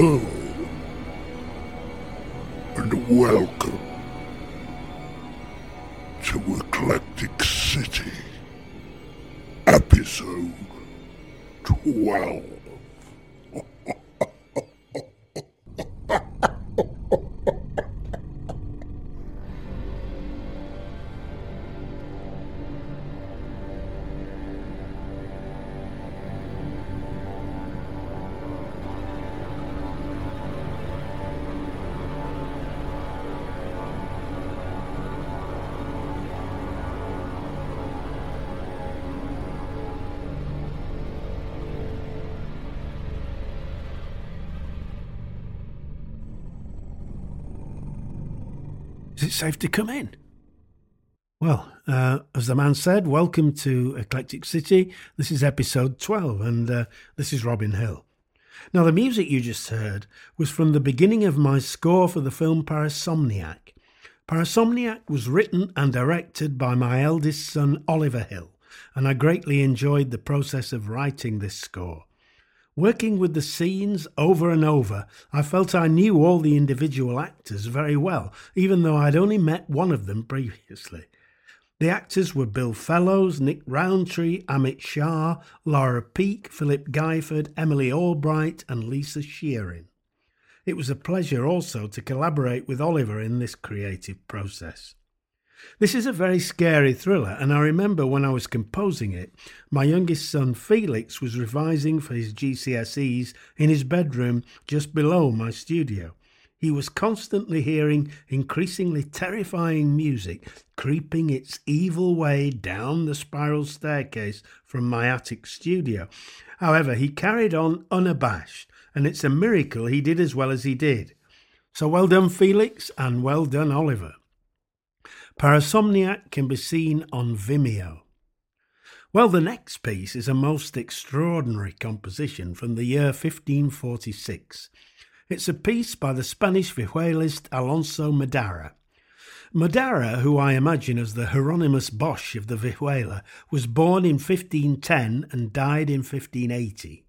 Hello. And welcome to Eclectic City. Episode 12. It safe to come in? Well, uh, as the man said, welcome to Eclectic City. This is episode 12, and uh, this is Robin Hill. Now, the music you just heard was from the beginning of my score for the film Parasomniac. Parasomniac was written and directed by my eldest son, Oliver Hill, and I greatly enjoyed the process of writing this score. Working with the scenes over and over, I felt I knew all the individual actors very well, even though I'd only met one of them previously. The actors were Bill Fellows, Nick Roundtree, Amit Shah, Laura Peake, Philip Guyford, Emily Albright, and Lisa Shearing. It was a pleasure also to collaborate with Oliver in this creative process. This is a very scary thriller, and I remember when I was composing it, my youngest son Felix was revising for his GCSEs in his bedroom just below my studio. He was constantly hearing increasingly terrifying music creeping its evil way down the spiral staircase from my attic studio. However, he carried on unabashed, and it's a miracle he did as well as he did. So well done, Felix, and well done, Oliver. Parasomniac can be seen on Vimeo. Well, the next piece is a most extraordinary composition from the year 1546. It's a piece by the Spanish vihuelist Alonso Mudarra. Mudarra, who I imagine as the Hieronymus Bosch of the vihuela, was born in 1510 and died in 1580.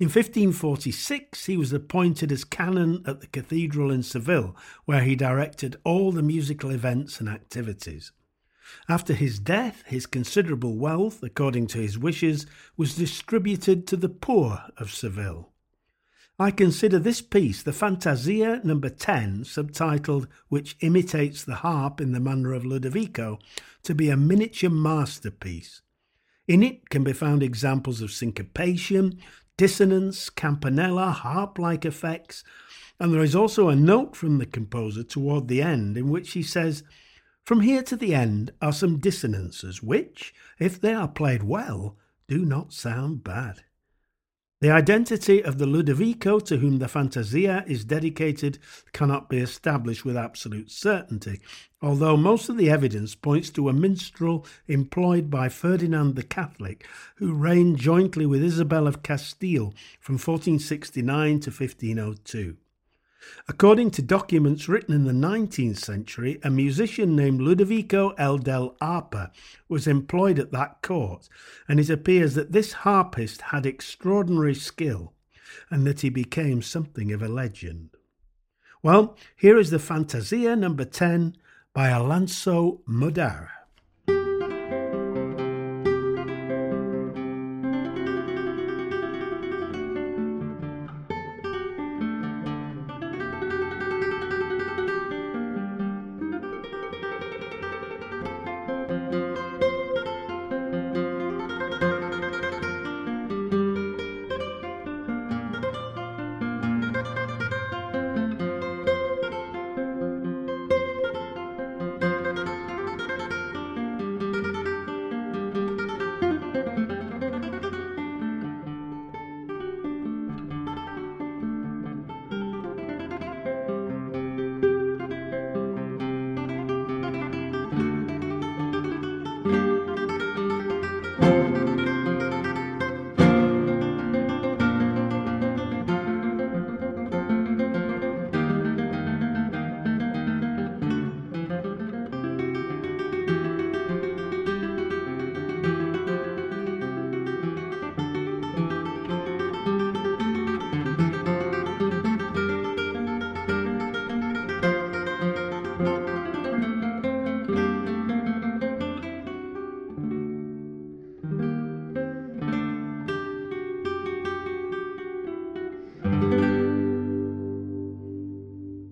In 1546, he was appointed as canon at the cathedral in Seville, where he directed all the musical events and activities. After his death, his considerable wealth, according to his wishes, was distributed to the poor of Seville. I consider this piece, the Fantasia number 10, subtitled Which Imitates the Harp in the Manner of Ludovico, to be a miniature masterpiece. In it can be found examples of syncopation, dissonance, campanella, harp like effects, and there is also a note from the composer toward the end in which he says, From here to the end are some dissonances which, if they are played well, do not sound bad. The identity of the Ludovico to whom the Fantasia is dedicated cannot be established with absolute certainty, although most of the evidence points to a minstrel employed by Ferdinand the Catholic, who reigned jointly with Isabel of Castile from 1469 to 1502. According to documents written in the 19th century, a musician named Ludovico El del Arpa was employed at that court, and it appears that this harpist had extraordinary skill and that he became something of a legend. Well, here is the Fantasia number 10 by Alonso Mudarra.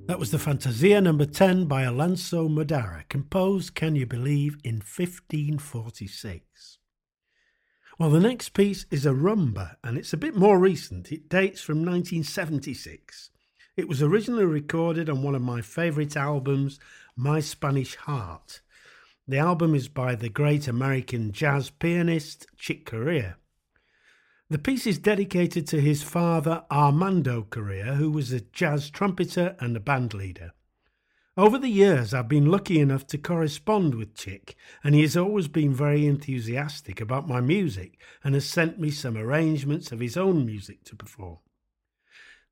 That was the Fantasia number 10 by Alonso Mudarra, composed, can you believe, in 1546. Well, the next piece is a rumba, and it's a bit more recent. It dates from 1976. It was originally recorded on one of my favourite albums, My Spanish Heart. The album is by the great American jazz pianist Chick Corea. The piece is dedicated to his father, Armando Corea, who was a jazz trumpeter and a band leader. Over the years, I've been lucky enough to correspond with Chick, and he has always been very enthusiastic about my music and has sent me some arrangements of his own music to perform.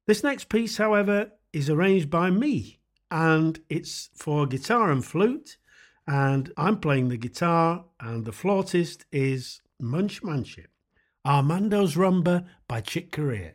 This next piece, however, is arranged by me, and it's for guitar and flute, and I'm playing the guitar, and the flautist is Munch Manship. Armando's Rumba by Chick Corea.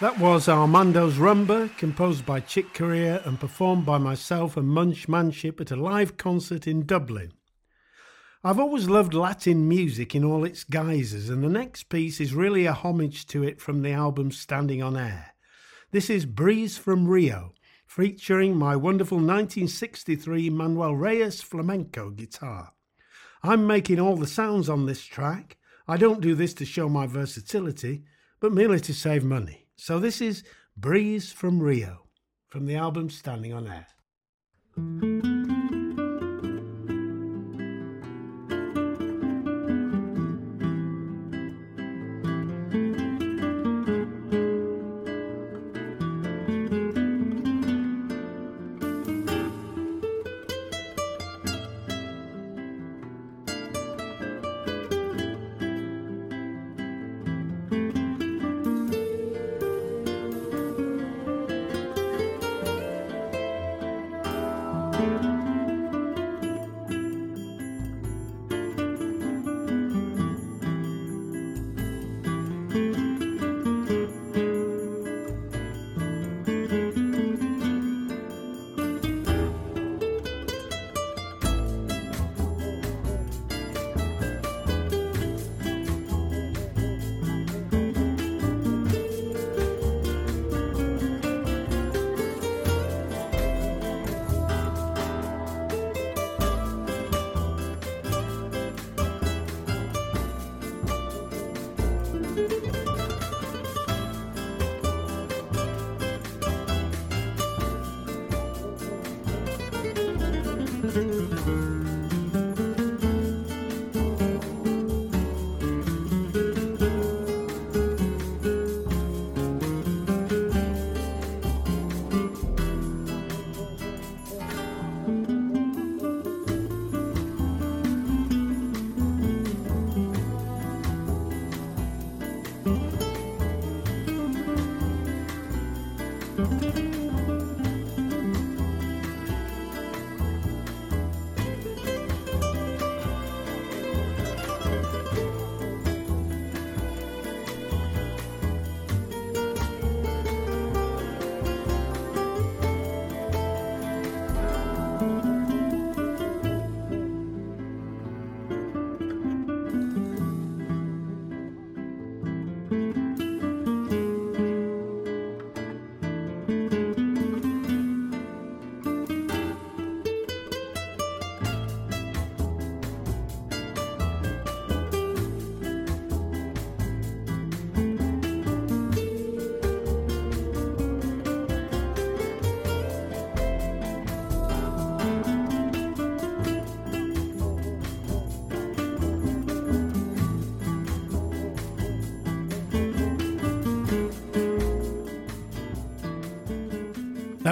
That was Armando's Rumba, composed by Chick Corea and performed by myself and Munch Manship at a live concert in Dublin. I've always loved Latin music in all its guises, and the next piece is really a homage to it from the album Standing on Air. This is Breeze from Rio, featuring my wonderful 1963 Manuel Reyes flamenco guitar. I'm making all the sounds on this track. I don't do this to show my versatility, but merely to save money. So this is Breeze from Rio from the album Standing on Air.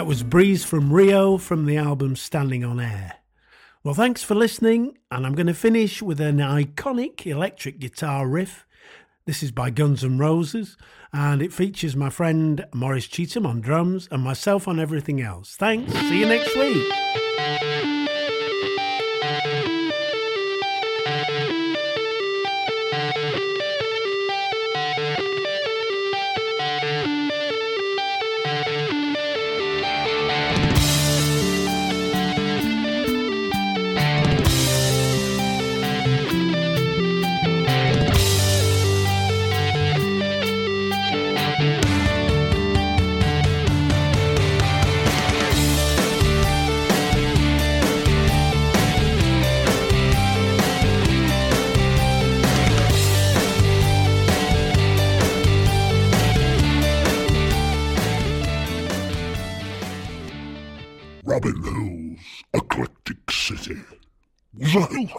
That was Breeze from Rio from the album Standing on Air. Well, thanks for listening, and I'm going to finish with an iconic electric guitar riff. This is by Guns N' Roses, and it features my friend Morris Cheetham on drums and myself on everything else. Thanks. See you next week. Eclectic